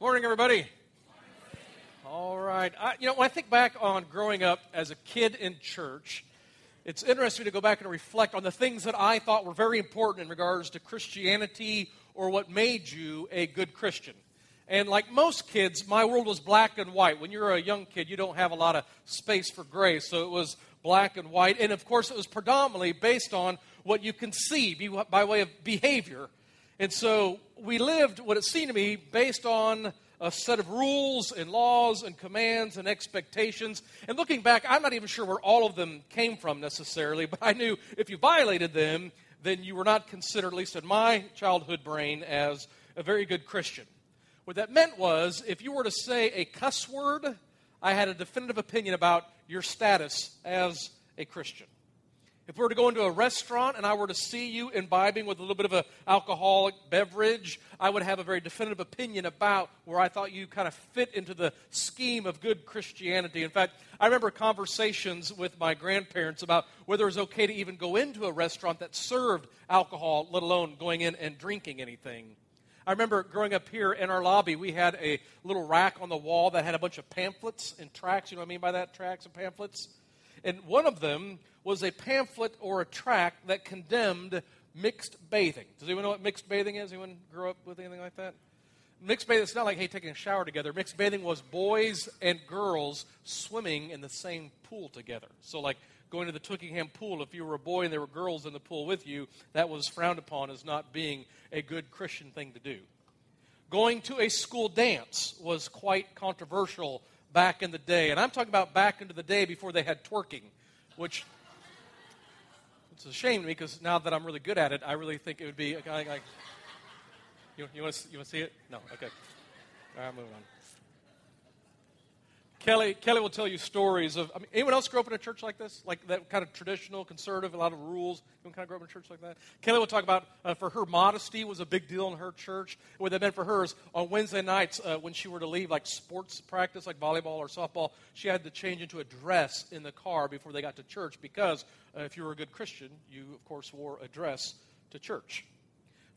Morning, everybody. All right. I, you know, when I think back on growing up as a kid in church, it's interesting to go back and reflect on the things that I thought were very important in regards to Christianity or what made you a good Christian. And like most kids, my world was black and white. When you're a young kid, you don't have a lot of space for gray, so it was black and white. And of course, it was predominantly based on what you can see by way of behavior. And so we lived what it seemed to me based on a set of rules and laws and commands and expectations. And looking back, I'm not even sure where all of them came from necessarily, but I knew if you violated them, then you were not considered, at least in my childhood brain, as a very good Christian. What that meant was if you were to say a cuss word, I had a definitive opinion about your status as a Christian. If we were to go into a restaurant and I were to see you imbibing with a little bit of an alcoholic beverage, I would have a very definitive opinion about where I thought you kind of fit into the scheme of good Christianity. In fact, I remember conversations with my grandparents about whether it was okay to even go into a restaurant that served alcohol, let alone going in and drinking anything. I remember growing up here in our lobby, we had a little rack on the wall that had a bunch of pamphlets and tracts. You know what I mean by that? Tracts and pamphlets. And one of them was a pamphlet or a tract that condemned mixed bathing. Does anyone know what mixed bathing is? Anyone grow up with anything like that? Mixed bathing, it's not like, hey, taking a shower together. Mixed bathing was boys and girls swimming in the same pool together. So, like going to the Twickenham pool, if you were a boy and there were girls in the pool with you, that was frowned upon as not being a good Christian thing to do. Going to a school dance was quite controversial back in the day. And I'm talking about back into the day before they had twerking, which it's a shame to me because now that I'm really good at it, I really think it would be like, like you, you want to see it? No, okay. All right, moving on. Kelly, Kelly will tell you stories of. I mean, anyone else grow up in a church like this, like that kind of traditional, conservative, a lot of rules? Anyone kind of grow up in a church like that? Kelly will talk about uh, for her modesty was a big deal in her church. What that meant for her is on Wednesday nights uh, when she were to leave, like sports practice, like volleyball or softball, she had to change into a dress in the car before they got to church because uh, if you were a good Christian, you of course wore a dress to church.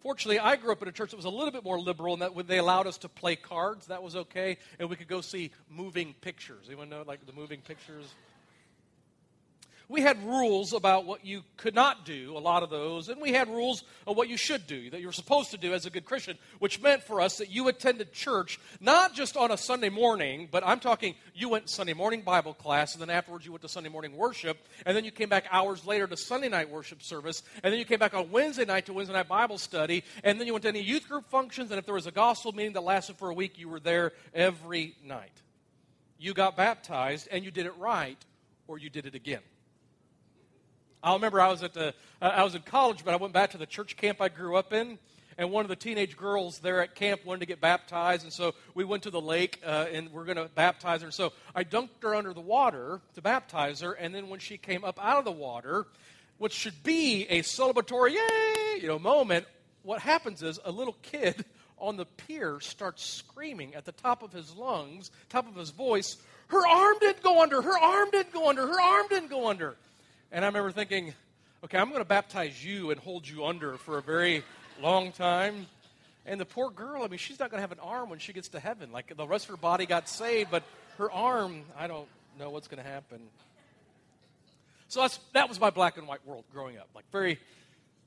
Fortunately, I grew up in a church that was a little bit more liberal, and that when they allowed us to play cards, that was okay, and we could go see moving pictures. Anyone know like the moving pictures? We had rules about what you could not do, a lot of those, and we had rules of what you should do, that you're supposed to do as a good Christian, which meant for us that you attended church not just on a Sunday morning, but I'm talking you went Sunday morning Bible class, and then afterwards you went to Sunday morning worship, and then you came back hours later to Sunday night worship service, and then you came back on Wednesday night to Wednesday night Bible study, and then you went to any youth group functions, and if there was a gospel meeting that lasted for a week, you were there every night. You got baptized, and you did it right, or you did it again. I remember I was at the uh, I was in college, but I went back to the church camp I grew up in, and one of the teenage girls there at camp wanted to get baptized, and so we went to the lake uh, and we're going to baptize her. So I dunked her under the water to baptize her, and then when she came up out of the water, which should be a celebratory yay you know moment, what happens is a little kid on the pier starts screaming at the top of his lungs, top of his voice, "Her arm didn't go under! Her arm didn't go under! Her arm didn't go under!" And I remember thinking, okay, I'm going to baptize you and hold you under for a very long time. And the poor girl, I mean, she's not going to have an arm when she gets to heaven. Like the rest of her body got saved, but her arm, I don't know what's going to happen. So that was my black and white world growing up. Like very,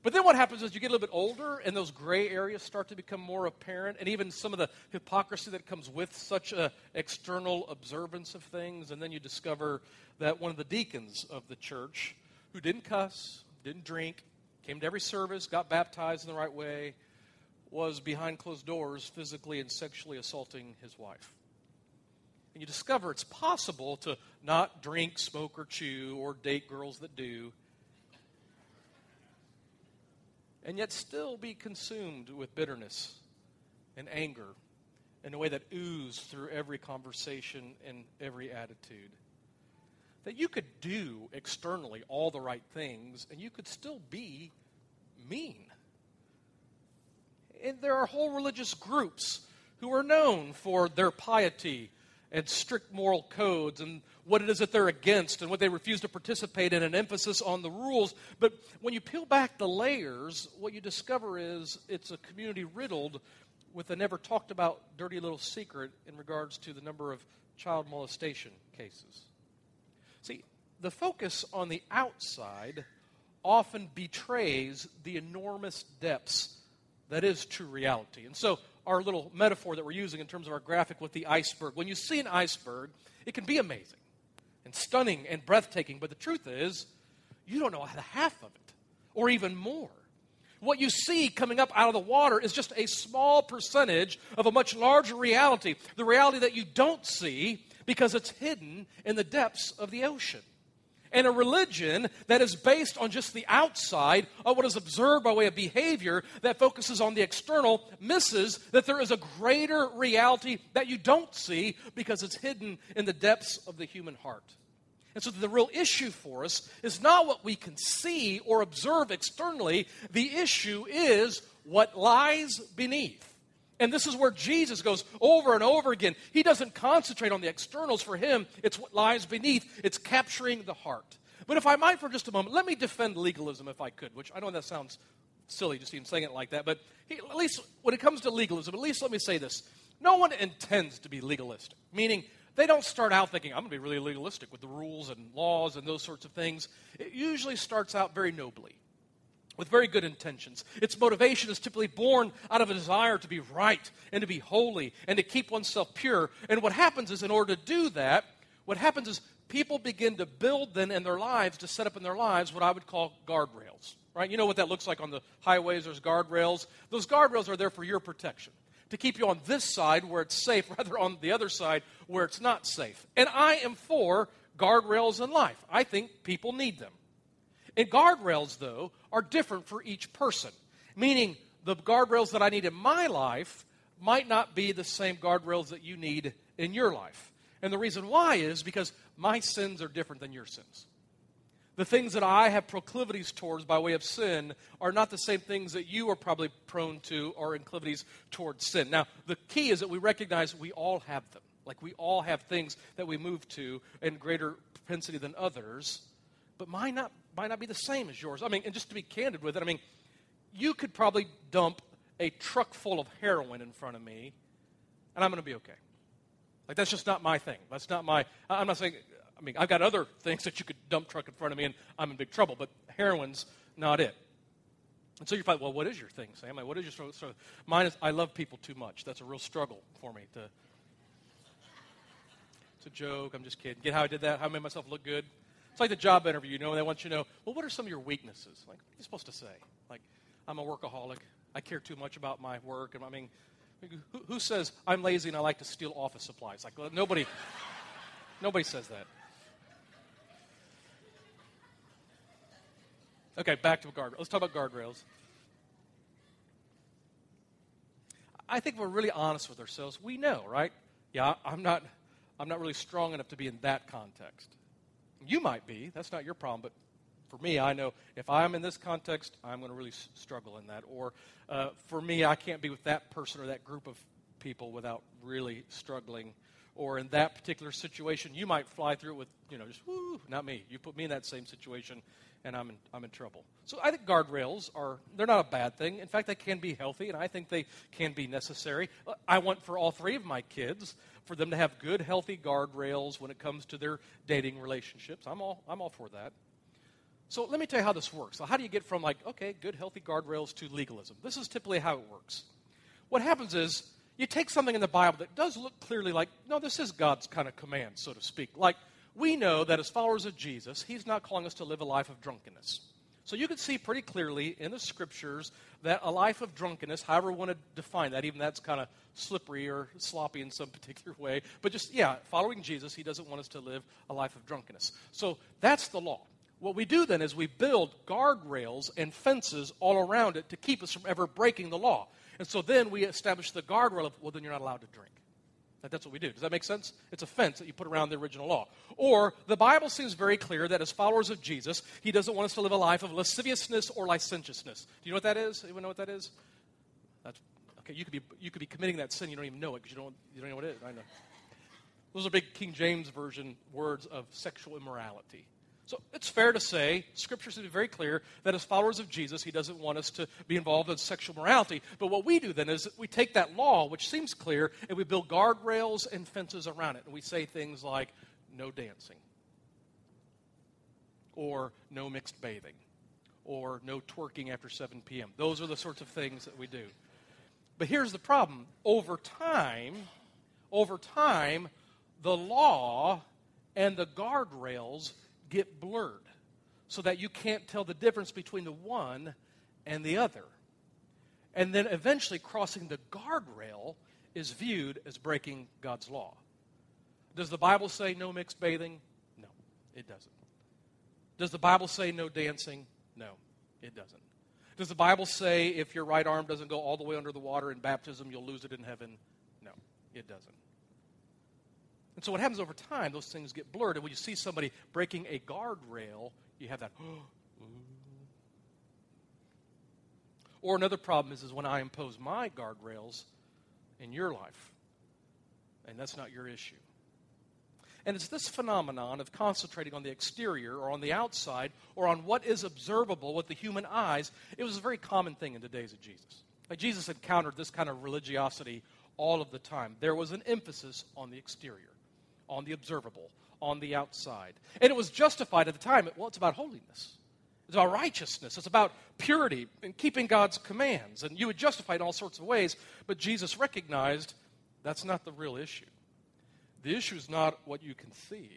but then what happens is you get a little bit older and those gray areas start to become more apparent, and even some of the hypocrisy that comes with such a external observance of things. And then you discover that one of the deacons of the church, who didn't cuss, didn't drink, came to every service, got baptized in the right way, was behind closed doors physically and sexually assaulting his wife. And you discover it's possible to not drink, smoke, or chew, or date girls that do, and yet still be consumed with bitterness and anger in a way that oozes through every conversation and every attitude that you could do externally all the right things and you could still be mean. And there are whole religious groups who are known for their piety and strict moral codes and what it is that they're against and what they refuse to participate in, an emphasis on the rules. But when you peel back the layers, what you discover is it's a community riddled with a never talked about dirty little secret in regards to the number of child molestation cases. See, the focus on the outside often betrays the enormous depths that is true reality. And so, our little metaphor that we're using in terms of our graphic with the iceberg, when you see an iceberg, it can be amazing and stunning and breathtaking, but the truth is, you don't know the half of it, or even more. What you see coming up out of the water is just a small percentage of a much larger reality, the reality that you don't see because it's hidden in the depths of the ocean. And a religion that is based on just the outside, of what is observed by way of behavior, that focuses on the external, misses that there is a greater reality that you don't see because it's hidden in the depths of the human heart. And so the real issue for us is not what we can see or observe externally, the issue is what lies beneath. And this is where Jesus goes over and over again. He doesn't concentrate on the externals for him, it's what lies beneath, it's capturing the heart. But if I might for just a moment, let me defend legalism if I could, which I know that sounds silly just even saying it like that, but he, at least when it comes to legalism, at least let me say this. No one intends to be legalistic, meaning they don't start out thinking, I'm going to be really legalistic with the rules and laws and those sorts of things. It usually starts out very nobly with very good intentions. Its motivation is typically born out of a desire to be right and to be holy and to keep oneself pure. And what happens is, in order to do that, what happens is people begin to build then in their lives, to set up in their lives what I would call guardrails. Right? You know what that looks like on the highways, there's guardrails. Those guardrails are there for your protection, to keep you on this side where it's safe, rather on the other side where it's not safe. And I am for guardrails in life. I think people need them. And guardrails, though, are different for each person, meaning the guardrails that I need in my life might not be the same guardrails that you need in your life. And the reason why is because my sins are different than your sins. The things that I have proclivities towards by way of sin are not the same things that you are probably prone to or inclivities towards sin. Now, the key is that we recognize we all have them. Like we all have things that we move to in greater propensity than others, but mine not might not be the same as yours. I mean, and just to be candid with it, I mean, you could probably dump a truck full of heroin in front of me, and I'm going to be okay. Like, that's just not my thing. That's not my, I'm not saying, I mean, I've got other things that you could dump truck in front of me, and I'm in big trouble, but heroin's not it. And so you're like, well, what is your thing, Sam? Like, what is your struggle? So mine is, I love people too much. That's a real struggle for me to. It's a joke. I'm just kidding. Get how I did that? How I made myself look good? It's like the job interview, you know, they want you to know, well, what are some of your weaknesses? Like, what are you supposed to say? Like, I'm a workaholic. I care too much about my work. And I mean, who, who says I'm lazy and I like to steal office supplies? Like, well, nobody, nobody says that. Okay, back to guardrails. Let's talk about guardrails. I think we're really honest with ourselves. We know, right? Yeah, I'm not, I'm not really strong enough to be in that context. You might be. That's not your problem. But for me, I know if I'm in this context, I'm going to really s- struggle in that. Or uh, for me, I can't be with that person or that group of people without really struggling. Or in that particular situation, you might fly through it with, you know, just whoo, not me. You put me in that same situation, and I'm in, I'm in trouble. So I think guardrails are, they're not a bad thing. In fact, they can be healthy, and I think they can be necessary. I want for all three of my kids for them to have good, healthy guardrails when it comes to their dating relationships. I'm all, I'm all for that. So let me tell you how this works. So, how do you get from like, okay, good, healthy guardrails to legalism? This is typically how it works. What happens is you take something in the Bible that does look clearly like, no, this is God's kind of command, so to speak. Like, we know that as followers of Jesus, He's not calling us to live a life of drunkenness. So you can see pretty clearly in the scriptures that a life of drunkenness, however we want to define that, even that's kind of slippery or sloppy in some particular way, but just, yeah, following Jesus, he doesn't want us to live a life of drunkenness. So that's the law. What we do then is we build guardrails and fences all around it to keep us from ever breaking the law. And so then we establish the guardrail of, well, then you're not allowed to drink. That's what we do. Does that make sense? It's a fence that you put around the original law. Or the Bible seems very clear that as followers of Jesus, he doesn't want us to live a life of lasciviousness or licentiousness. Do you know what that is? Anyone know what that is? That's okay. You could be you could be committing that sin. You don't even know it because you don't you don't know what it is. I know. Those are big King James version words of sexual immorality. So it's fair to say, Scripture to be very clear, that as followers of Jesus, he doesn't want us to be involved in sexual morality. But what we do then is we take that law, which seems clear, and we build guardrails and fences around it. And we say things like, no dancing, or no mixed bathing, or no twerking after 7 p.m. Those are the sorts of things that we do. But here's the problem over time, over time, the law and the guardrails get blurred so that you can't tell the difference between the one and the other. And then eventually, crossing the guardrail is viewed as breaking God's law. Does the Bible say no mixed bathing? No, it doesn't. Does the Bible say no dancing? No, it doesn't. Does the Bible say if your right arm doesn't go all the way under the water in baptism, you'll lose it in heaven? No, it doesn't. And so what happens over time, those things get blurred. And when you see somebody breaking a guardrail, you have that. or another problem is, is when I impose my guardrails in your life. And that's not your issue. And it's this phenomenon of concentrating on the exterior or on the outside or on what is observable with the human eyes. It was a very common thing in the days of Jesus. Like Jesus encountered this kind of religiosity all of the time. There was an emphasis on the exterior on the observable, on the outside. And it was justified at the time. Well, it's about holiness. It's about righteousness. It's about purity and keeping God's commands. And you would justify it in all sorts of ways, but Jesus recognized that's not the real issue. The issue is not what you can see,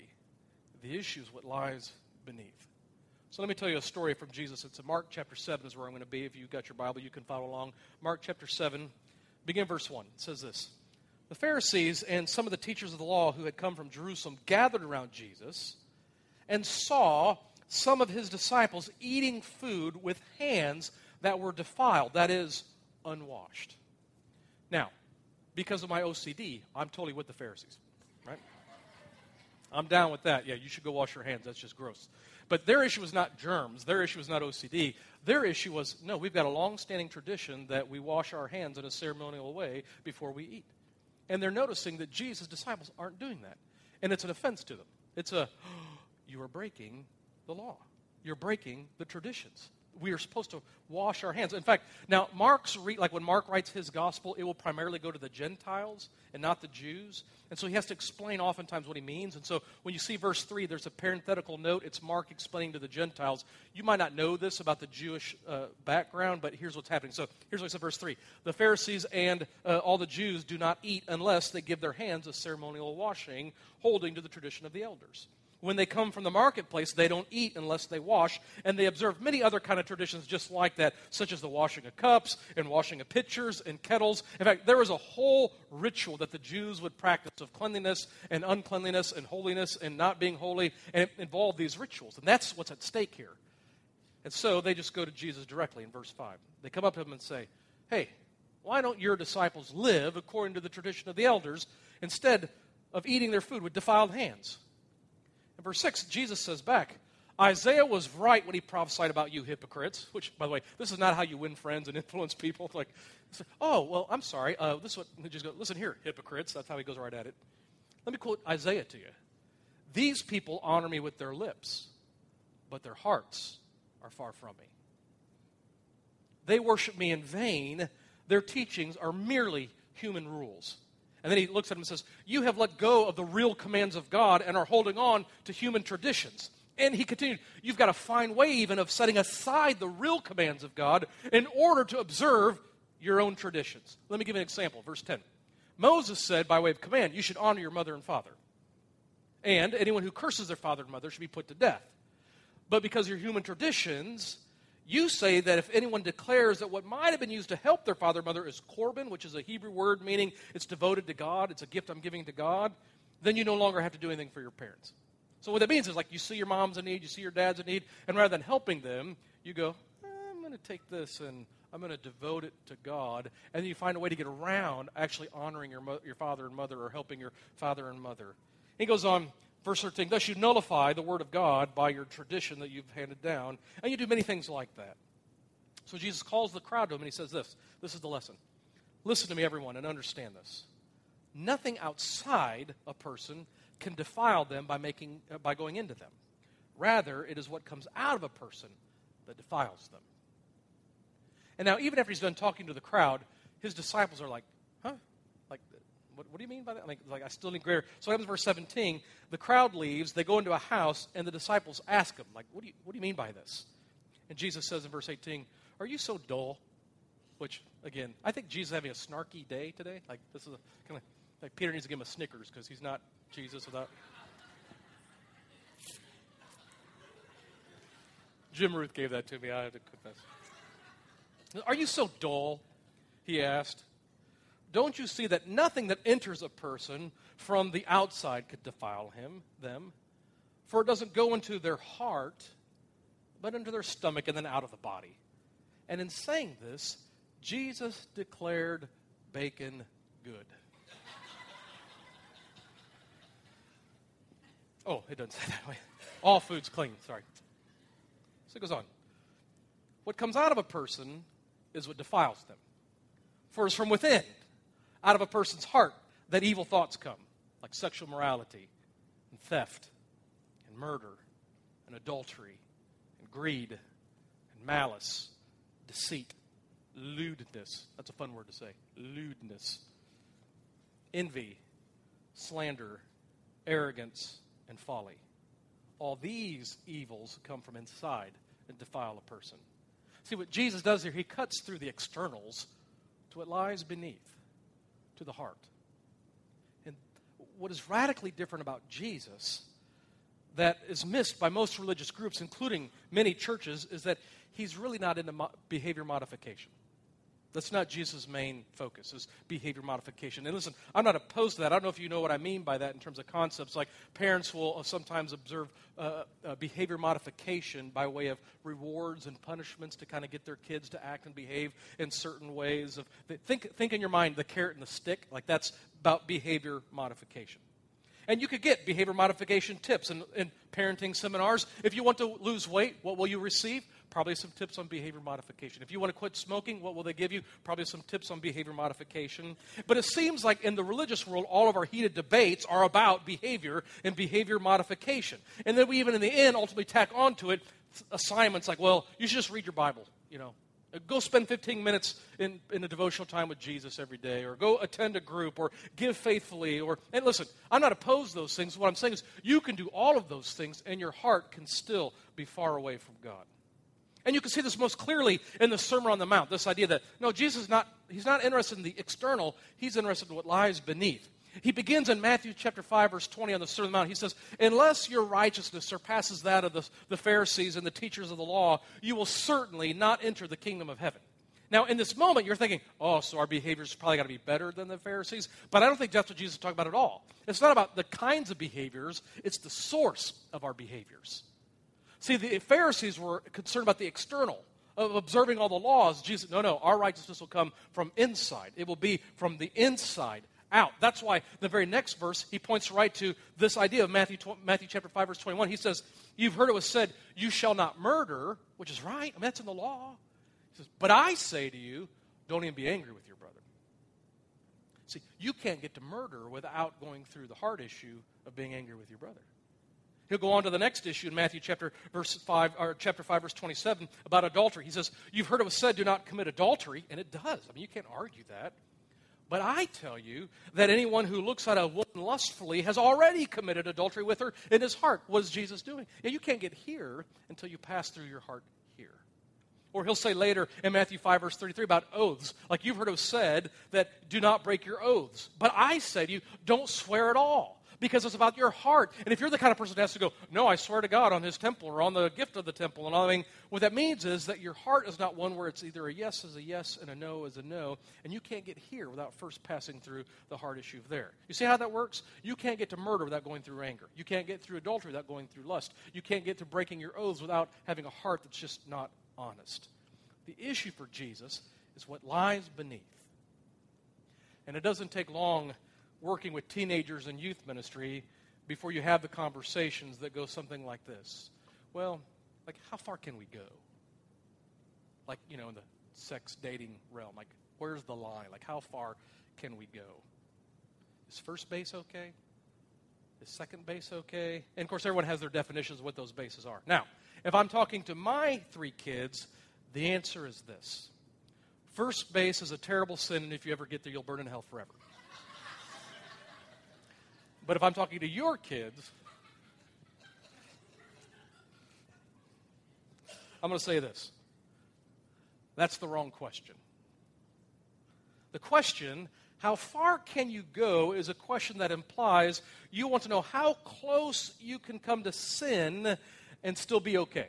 the issue is what lies beneath. So let me tell you a story from Jesus. It's in Mark chapter 7 is where I'm going to be. If you've got your Bible, you can follow along. Mark chapter 7, begin verse 1. It says this the Pharisees and some of the teachers of the law who had come from Jerusalem gathered around Jesus and saw some of his disciples eating food with hands that were defiled, that is, unwashed. Now, because of my OCD, I'm totally with the Pharisees, right? I'm down with that. Yeah, you should go wash your hands. That's just gross. But their issue was not germs. Their issue was not OCD. Their issue was no, we've got a long standing tradition that we wash our hands in a ceremonial way before we eat. And they're noticing that Jesus' disciples aren't doing that. And it's an offense to them. It's a, you are breaking the law. You're breaking the traditions we are supposed to wash our hands. In fact, now Mark's re- like when Mark writes his gospel, it will primarily go to the Gentiles and not the Jews. And so he has to explain oftentimes what he means. And so when you see verse 3, there's a parenthetical note. It's Mark explaining to the Gentiles. You might not know this about the Jewish uh, background, but here's what's happening. So here's what it says, verse 3. The Pharisees and uh, all the Jews do not eat unless they give their hands a ceremonial washing, holding to the tradition of the elders. When they come from the marketplace, they don't eat unless they wash, and they observe many other kind of traditions just like that, such as the washing of cups and washing of pitchers and kettles. In fact, there was a whole ritual that the Jews would practice of cleanliness and uncleanliness and holiness and not being holy, and it involved these rituals. And that's what's at stake here. And so they just go to Jesus directly in verse 5. They come up to him and say, Hey, why don't your disciples live according to the tradition of the elders instead of eating their food with defiled hands? In verse 6, Jesus says back, Isaiah was right when he prophesied about you hypocrites, which, by the way, this is not how you win friends and influence people. Like, oh, well, I'm sorry. Uh, this is what, just go, listen here, hypocrites. That's how he goes right at it. Let me quote Isaiah to you. These people honor me with their lips, but their hearts are far from me. They worship me in vain. Their teachings are merely human rules. And then he looks at him and says, You have let go of the real commands of God and are holding on to human traditions. And he continued, You've got a fine way even of setting aside the real commands of God in order to observe your own traditions. Let me give you an example. Verse 10. Moses said, by way of command, You should honor your mother and father. And anyone who curses their father and mother should be put to death. But because your human traditions, you say that if anyone declares that what might have been used to help their father or mother is korban, which is a Hebrew word meaning it's devoted to God, it's a gift I'm giving to God, then you no longer have to do anything for your parents. So what that means is like you see your mom's in need, you see your dad's in need, and rather than helping them, you go, eh, I'm going to take this and I'm going to devote it to God. And then you find a way to get around actually honoring your, mo- your father and mother or helping your father and mother. He goes on, Verse 13, thus you nullify the word of God by your tradition that you've handed down. And you do many things like that. So Jesus calls the crowd to him and he says this this is the lesson. Listen to me, everyone, and understand this. Nothing outside a person can defile them by, making, uh, by going into them. Rather, it is what comes out of a person that defiles them. And now, even after he's done talking to the crowd, his disciples are like. Like, what, what do you mean by that? Like, like, I still need greater. So, what happens verse 17? The crowd leaves, they go into a house, and the disciples ask him, like, what do you, what do you mean by this? And Jesus says in verse 18, Are you so dull? Which, again, I think Jesus is having a snarky day today. Like, this is kind of like Peter needs to give him a Snickers because he's not Jesus without. Jim Ruth gave that to me. I have to confess. Are you so dull? He asked. Don't you see that nothing that enters a person from the outside could defile him, them? For it doesn't go into their heart, but into their stomach and then out of the body. And in saying this, Jesus declared bacon good. oh, it doesn't say that way. All food's clean, sorry. So it goes on. What comes out of a person is what defiles them. For it's from within, out of a person's heart, that evil thoughts come, like sexual morality, and theft, and murder, and adultery, and greed, and malice, deceit, lewdness. That's a fun word to say. Lewdness. Envy, slander, arrogance, and folly. All these evils come from inside and defile a person. See, what Jesus does here, he cuts through the externals to what lies beneath, to the heart. And what is radically different about Jesus that is missed by most religious groups, including many churches, is that he's really not into mo- behavior modification. That's not Jesus' main focus, is behavior modification. And listen, I'm not opposed to that. I don't know if you know what I mean by that in terms of concepts. Like parents will sometimes observe uh, uh, behavior modification by way of rewards and punishments to kind of get their kids to act and behave in certain ways. Of think, think in your mind the carrot and the stick. Like that's about behavior modification. And you could get behavior modification tips in, in parenting seminars. If you want to lose weight, what will you receive? Probably some tips on behavior modification. If you want to quit smoking, what will they give you? Probably some tips on behavior modification. But it seems like in the religious world, all of our heated debates are about behavior and behavior modification. And then we even in the end ultimately tack onto it assignments like, well, you should just read your Bible, you know. Go spend 15 minutes in, in a devotional time with Jesus every day, or go attend a group, or give faithfully. Or and listen, I'm not opposed to those things. What I'm saying is, you can do all of those things, and your heart can still be far away from God. And you can see this most clearly in the Sermon on the Mount. This idea that no, Jesus is not he's not interested in the external; he's interested in what lies beneath. He begins in Matthew chapter 5, verse 20 on the Sermon on the Mount. He says, Unless your righteousness surpasses that of the, the Pharisees and the teachers of the law, you will certainly not enter the kingdom of heaven. Now, in this moment, you're thinking, oh, so our behavior's probably got to be better than the Pharisees. But I don't think that's what Jesus is talking about at all. It's not about the kinds of behaviors, it's the source of our behaviors. See, the Pharisees were concerned about the external, of observing all the laws. Jesus, no, no, our righteousness will come from inside. It will be from the inside out. That's why the very next verse, he points right to this idea of Matthew, Matthew chapter 5, verse 21. He says, You've heard it was said, You shall not murder, which is right. I mean, that's in the law. He says, But I say to you, don't even be angry with your brother. See, you can't get to murder without going through the hard issue of being angry with your brother. He'll go on to the next issue in Matthew chapter verse five or chapter five verse twenty seven about adultery. He says, "You've heard it was said, do not commit adultery," and it does. I mean, you can't argue that. But I tell you that anyone who looks at a woman lustfully has already committed adultery with her in his heart. What is Jesus doing? Yeah, you can't get here until you pass through your heart here. Or he'll say later in Matthew 5, verse 33 about oaths. Like you've heard it was said that do not break your oaths. But I say to you, don't swear at all because it's about your heart. And if you're the kind of person that has to go, no, I swear to God on his temple or on the gift of the temple and all, I mean, what that means is that your heart is not one where it's either a yes is a yes and a no is a no, and you can't get here without first passing through the heart issue there. You see how that works? You can't get to murder without going through anger. You can't get through adultery without going through lust. You can't get to breaking your oaths without having a heart that's just not honest. The issue for Jesus is what lies beneath. And it doesn't take long working with teenagers in youth ministry before you have the conversations that go something like this. Well, like, how far can we go? Like, you know, in the sex dating realm, like, where's the line? Like, how far can we go? Is first base okay? Is second base okay? And of course, everyone has their definitions of what those bases are. Now, if I'm talking to my three kids, the answer is this First base is a terrible sin, and if you ever get there, you'll burn in hell forever. But if I'm talking to your kids, I'm going to say this. That's the wrong question. The question, how far can you go, is a question that implies you want to know how close you can come to sin and still be okay.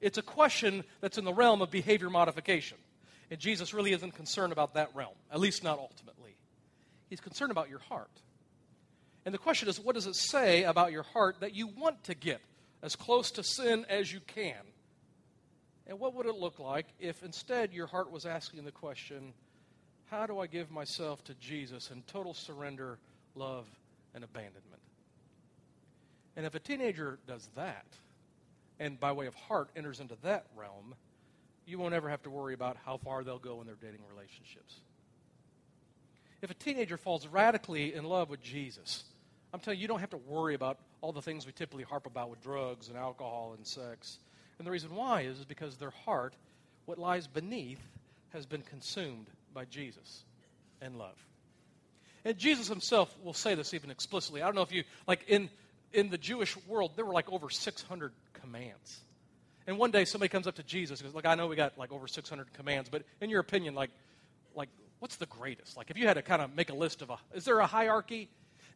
It's a question that's in the realm of behavior modification. And Jesus really isn't concerned about that realm, at least not ultimately. He's concerned about your heart. And the question is, what does it say about your heart that you want to get as close to sin as you can? And what would it look like if instead your heart was asking the question, how do I give myself to Jesus in total surrender, love, and abandonment? And if a teenager does that, and by way of heart enters into that realm, you won't ever have to worry about how far they'll go in their dating relationships. If a teenager falls radically in love with Jesus, I'm telling you, you don't have to worry about all the things we typically harp about with drugs and alcohol and sex. And the reason why is, because their heart, what lies beneath, has been consumed by Jesus and love. And Jesus himself will say this even explicitly. I don't know if you, like in, in the Jewish world, there were like over 600 commands. And one day somebody comes up to Jesus and goes, Look, I know we got like over 600 commands, but in your opinion, like, like what's the greatest? Like, if you had to kind of make a list of a, is there a hierarchy?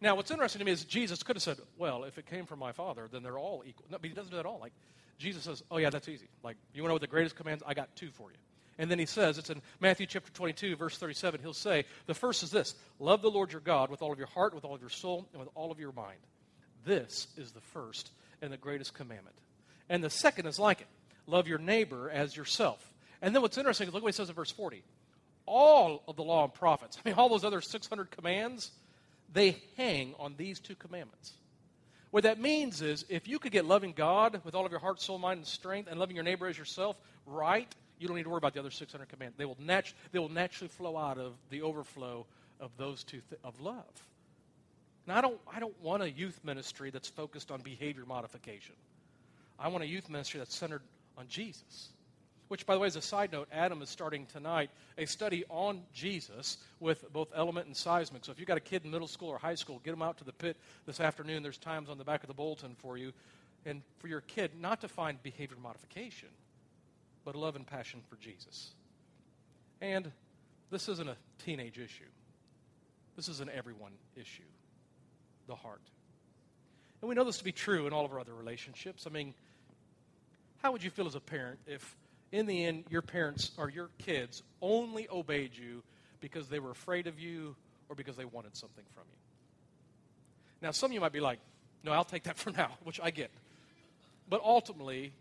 Now, what's interesting to me is Jesus could have said, Well, if it came from my Father, then they're all equal. No, but he doesn't do that at all. Like, Jesus says, Oh, yeah, that's easy. Like, you want to know what the greatest commands? I got two for you. And then he says, it's in Matthew chapter 22, verse 37, he'll say, the first is this love the Lord your God with all of your heart, with all of your soul, and with all of your mind. This is the first and the greatest commandment. And the second is like it love your neighbor as yourself. And then what's interesting is look what he says in verse 40. All of the law and prophets, I mean, all those other 600 commands, they hang on these two commandments. What that means is if you could get loving God with all of your heart, soul, mind, and strength, and loving your neighbor as yourself right, you don't need to worry about the other 600 commands. They will, natu- they will naturally flow out of the overflow of those two th- of love. Now, I don't, I don't want a youth ministry that's focused on behavior modification. I want a youth ministry that's centered on Jesus. Which, by the way, as a side note, Adam is starting tonight a study on Jesus with both element and seismic. So if you've got a kid in middle school or high school, get them out to the pit this afternoon. There's times on the back of the bulletin for you. And for your kid, not to find behavior modification, but love and passion for Jesus. And this isn't a teenage issue, this is an everyone issue the heart. And we know this to be true in all of our other relationships. I mean, how would you feel as a parent if, in the end, your parents or your kids only obeyed you because they were afraid of you or because they wanted something from you? Now, some of you might be like, no, I'll take that for now, which I get. But ultimately,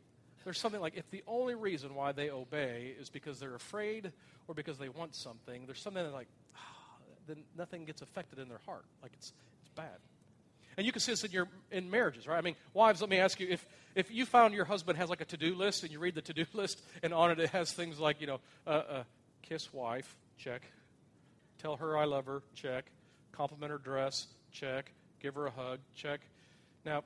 there's something like if the only reason why they obey is because they're afraid or because they want something, there's something like, oh, then nothing gets affected in their heart. Like it's, it's bad. And you can see this in your in marriages, right? I mean, wives, let me ask you if if you found your husband has like a to do list and you read the to do list and on it it has things like you know, uh, uh, kiss wife, check, tell her I love her, check, compliment her dress, check, give her a hug, check. Now,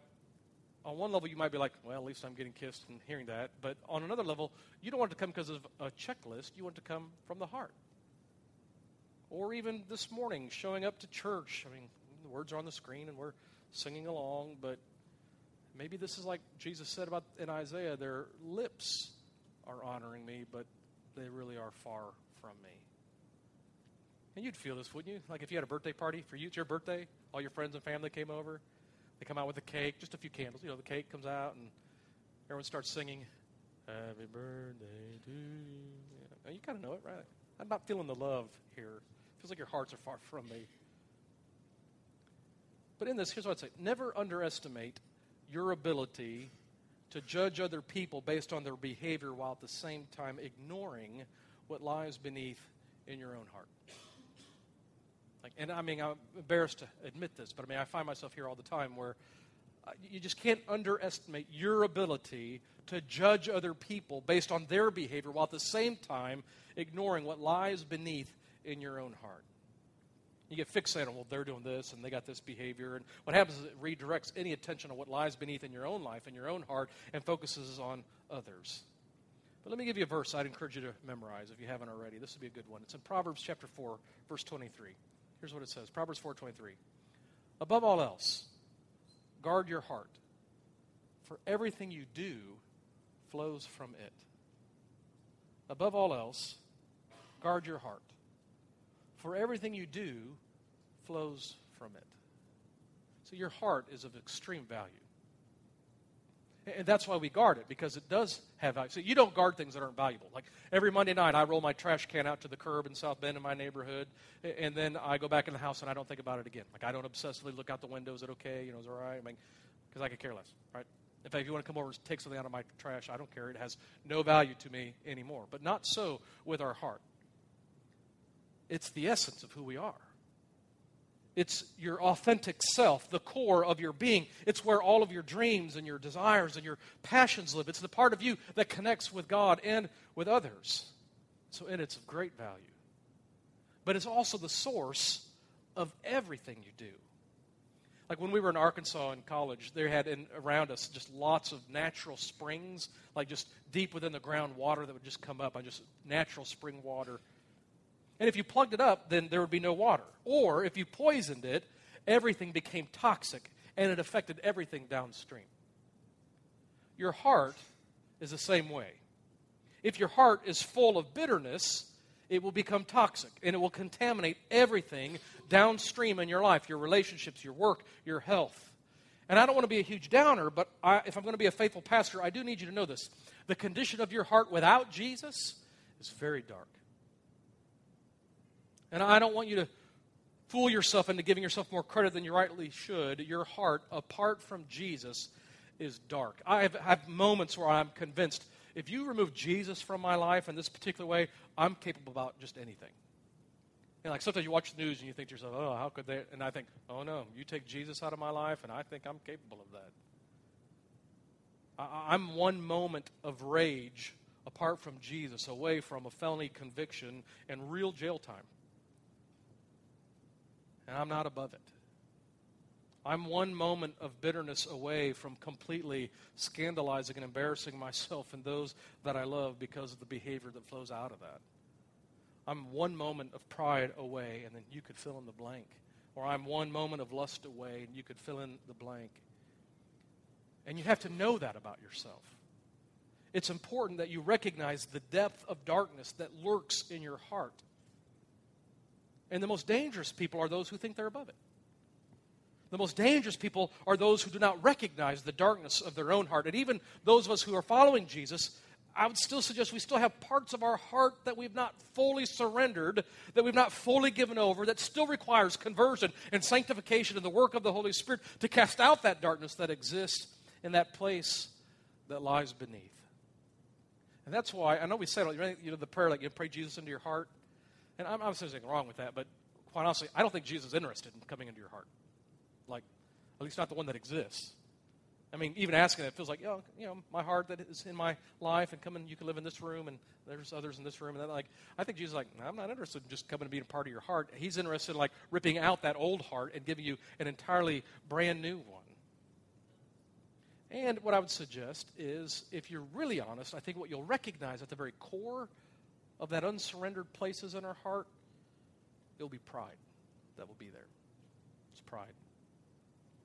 on one level, you might be like, well, at least I'm getting kissed and hearing that. But on another level, you don't want it to come because of a checklist. You want it to come from the heart. Or even this morning, showing up to church. I mean, the words are on the screen and we're singing along, but maybe this is like Jesus said about in Isaiah their lips are honoring me, but they really are far from me. And you'd feel this, wouldn't you? Like if you had a birthday party for you, it's your birthday, all your friends and family came over, they come out with a cake, just a few candles. You know, the cake comes out, and everyone starts singing, Happy birthday to you. Now, you kind of know it, right? I'm not feeling the love here. It feels like your hearts are far from me. But in this, here's what I'd say never underestimate your ability to judge other people based on their behavior while at the same time ignoring what lies beneath in your own heart. Like, and I mean, I'm embarrassed to admit this, but I mean, I find myself here all the time where uh, you just can't underestimate your ability to judge other people based on their behavior while at the same time ignoring what lies beneath in your own heart. You get fixated on, well, they're doing this and they got this behavior. And what happens is it redirects any attention on what lies beneath in your own life, in your own heart, and focuses on others. But let me give you a verse I'd encourage you to memorize if you haven't already. This would be a good one. It's in Proverbs chapter 4, verse 23. Here's what it says Proverbs 4 23. Above all else, guard your heart, for everything you do flows from it. Above all else, guard your heart, for everything you do flows from it. So your heart is of extreme value. And that's why we guard it, because it does have value. So you don't guard things that aren't valuable. Like every Monday night, I roll my trash can out to the curb in South Bend in my neighborhood, and then I go back in the house and I don't think about it again. Like I don't obsessively look out the window. Is it okay? You know, is it all right? I mean, because I could care less, right? In fact, if you want to come over and take something out of my trash, I don't care. It has no value to me anymore. But not so with our heart. It's the essence of who we are. It's your authentic self, the core of your being. It's where all of your dreams and your desires and your passions live. It's the part of you that connects with God and with others. So, and it's of great value. But it's also the source of everything you do. Like when we were in Arkansas in college, they had in, around us just lots of natural springs, like just deep within the ground water that would just come up, on just natural spring water and if you plugged it up, then there would be no water. Or if you poisoned it, everything became toxic and it affected everything downstream. Your heart is the same way. If your heart is full of bitterness, it will become toxic and it will contaminate everything downstream in your life your relationships, your work, your health. And I don't want to be a huge downer, but I, if I'm going to be a faithful pastor, I do need you to know this. The condition of your heart without Jesus is very dark. And I don't want you to fool yourself into giving yourself more credit than you rightly should. Your heart, apart from Jesus, is dark. I have, have moments where I'm convinced if you remove Jesus from my life in this particular way, I'm capable about just anything. And like sometimes you watch the news and you think to yourself, oh, how could they? And I think, oh no, you take Jesus out of my life, and I think I'm capable of that. I, I'm one moment of rage apart from Jesus, away from a felony conviction and real jail time and I'm not above it. I'm one moment of bitterness away from completely scandalizing and embarrassing myself and those that I love because of the behavior that flows out of that. I'm one moment of pride away, and then you could fill in the blank. Or I'm one moment of lust away, and you could fill in the blank. And you have to know that about yourself. It's important that you recognize the depth of darkness that lurks in your heart. And the most dangerous people are those who think they're above it. The most dangerous people are those who do not recognize the darkness of their own heart. And even those of us who are following Jesus, I would still suggest we still have parts of our heart that we've not fully surrendered, that we've not fully given over, that still requires conversion and sanctification and the work of the Holy Spirit to cast out that darkness that exists in that place that lies beneath. And that's why, I know we said, you know, the prayer, like you pray Jesus into your heart. And I'm, I'm saying wrong with that, but quite honestly, I don't think Jesus is interested in coming into your heart. Like, at least not the one that exists. I mean, even asking that feels like, oh, you know, my heart that is in my life, and coming, you can live in this room, and there's others in this room, and then like, I think Jesus is like, I'm not interested in just coming and being a part of your heart. He's interested in like ripping out that old heart and giving you an entirely brand new one. And what I would suggest is, if you're really honest, I think what you'll recognize at the very core of that unsurrendered places in our heart, it'll be pride that will be there. It's pride.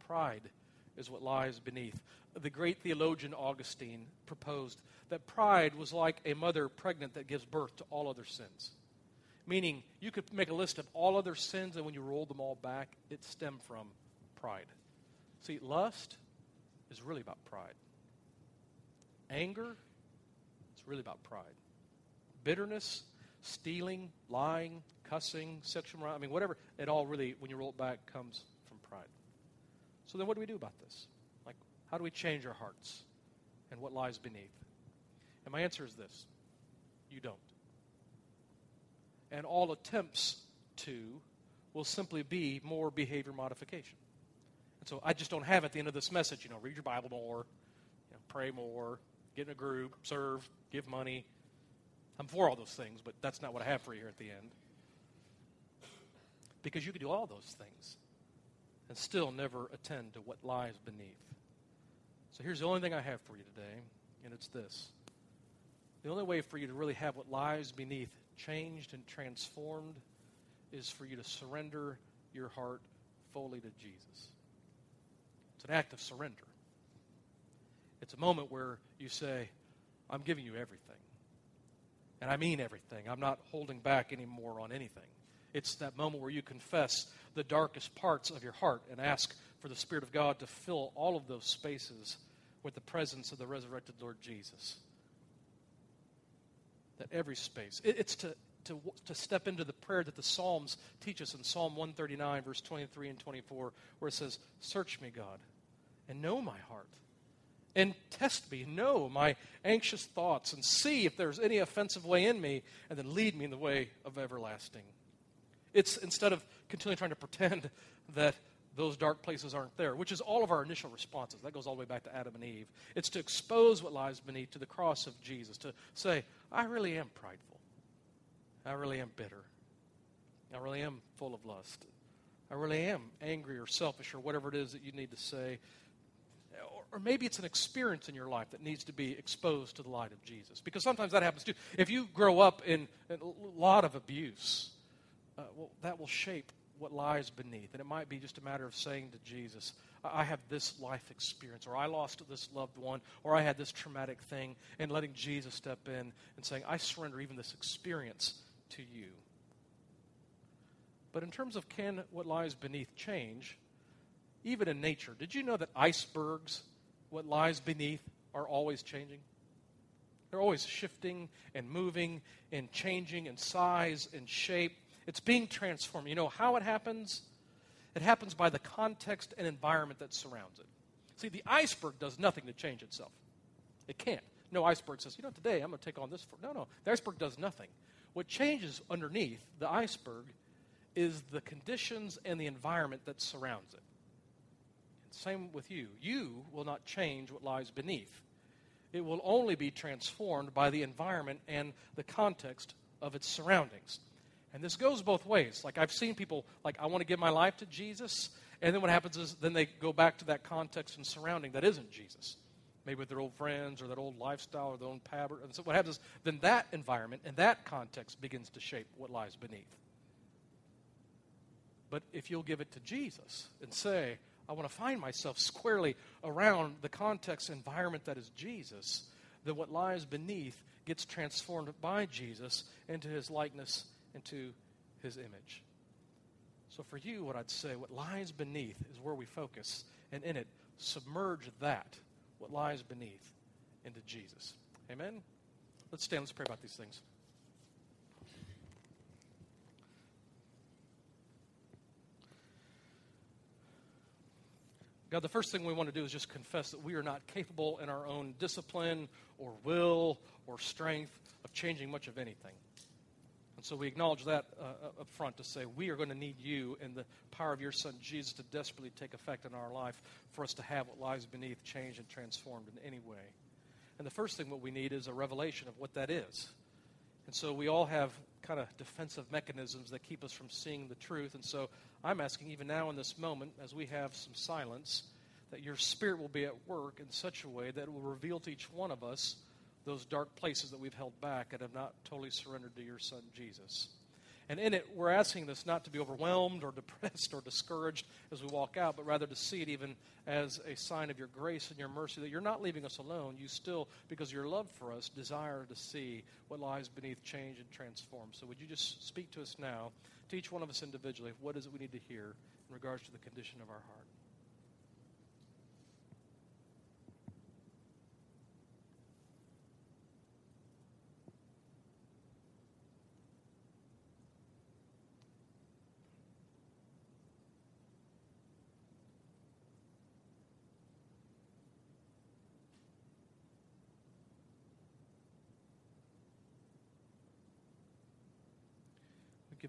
Pride is what lies beneath. The great theologian Augustine proposed that pride was like a mother pregnant that gives birth to all other sins. Meaning, you could make a list of all other sins, and when you roll them all back, it stemmed from pride. See, lust is really about pride. Anger it's really about pride bitterness, stealing, lying, cussing, sexual morality, I mean, whatever, it all really, when you roll it back, comes from pride. So then what do we do about this? Like, how do we change our hearts and what lies beneath? And my answer is this you don't. And all attempts to will simply be more behavior modification. And so I just don't have at the end of this message, you know, read your Bible more, you know, pray more, get in a group, serve, give money, I'm for all those things, but that's not what I have for you here at the end. Because you could do all those things and still never attend to what lies beneath. So here's the only thing I have for you today, and it's this. The only way for you to really have what lies beneath changed and transformed is for you to surrender your heart fully to Jesus. It's an act of surrender. It's a moment where you say, I'm giving you everything. And I mean everything. I'm not holding back anymore on anything. It's that moment where you confess the darkest parts of your heart and ask for the Spirit of God to fill all of those spaces with the presence of the resurrected Lord Jesus. That every space, it's to, to, to step into the prayer that the Psalms teach us in Psalm 139, verse 23 and 24, where it says, Search me, God, and know my heart and test me, know my anxious thoughts, and see if there's any offensive way in me, and then lead me in the way of everlasting. It's instead of continually trying to pretend that those dark places aren't there, which is all of our initial responses. That goes all the way back to Adam and Eve. It's to expose what lies beneath to the cross of Jesus, to say, I really am prideful. I really am bitter. I really am full of lust. I really am angry or selfish or whatever it is that you need to say or maybe it's an experience in your life that needs to be exposed to the light of Jesus. Because sometimes that happens too. If you grow up in a lot of abuse, uh, well, that will shape what lies beneath. And it might be just a matter of saying to Jesus, I have this life experience, or I lost this loved one, or I had this traumatic thing, and letting Jesus step in and saying, I surrender even this experience to you. But in terms of can what lies beneath change, even in nature, did you know that icebergs what lies beneath are always changing. They're always shifting and moving and changing in size and shape. It's being transformed. You know how it happens? It happens by the context and environment that surrounds it. See, the iceberg does nothing to change itself. It can't. No iceberg says, you know, today I'm going to take on this. For... No, no. The iceberg does nothing. What changes underneath the iceberg is the conditions and the environment that surrounds it. Same with you. You will not change what lies beneath. It will only be transformed by the environment and the context of its surroundings. And this goes both ways. Like I've seen people like I want to give my life to Jesus, and then what happens is then they go back to that context and surrounding that isn't Jesus. Maybe with their old friends or that old lifestyle or their own pattern. And so what happens is then that environment and that context begins to shape what lies beneath. But if you'll give it to Jesus and say, I want to find myself squarely around the context environment that is Jesus, then what lies beneath gets transformed by Jesus into his likeness, into his image. So for you, what I'd say, what lies beneath is where we focus, and in it, submerge that, what lies beneath, into Jesus. Amen? Let's stand, let's pray about these things. God, the first thing we want to do is just confess that we are not capable in our own discipline or will or strength of changing much of anything. And so we acknowledge that uh, up front to say we are going to need you and the power of your Son Jesus to desperately take effect in our life for us to have what lies beneath changed and transformed in any way. And the first thing what we need is a revelation of what that is. And so we all have kind of defensive mechanisms that keep us from seeing the truth. And so I'm asking, even now in this moment, as we have some silence, that your Spirit will be at work in such a way that it will reveal to each one of us those dark places that we've held back and have not totally surrendered to your Son, Jesus. And in it, we're asking this not to be overwhelmed or depressed or discouraged as we walk out, but rather to see it even as a sign of your grace and your mercy that you're not leaving us alone. You still, because of your love for us, desire to see what lies beneath change and transform. So would you just speak to us now, to each one of us individually, what is it we need to hear in regards to the condition of our heart?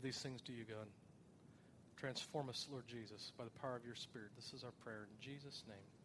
Give these things to you, God. Transform us, Lord Jesus, by the power of your Spirit. This is our prayer in Jesus' name.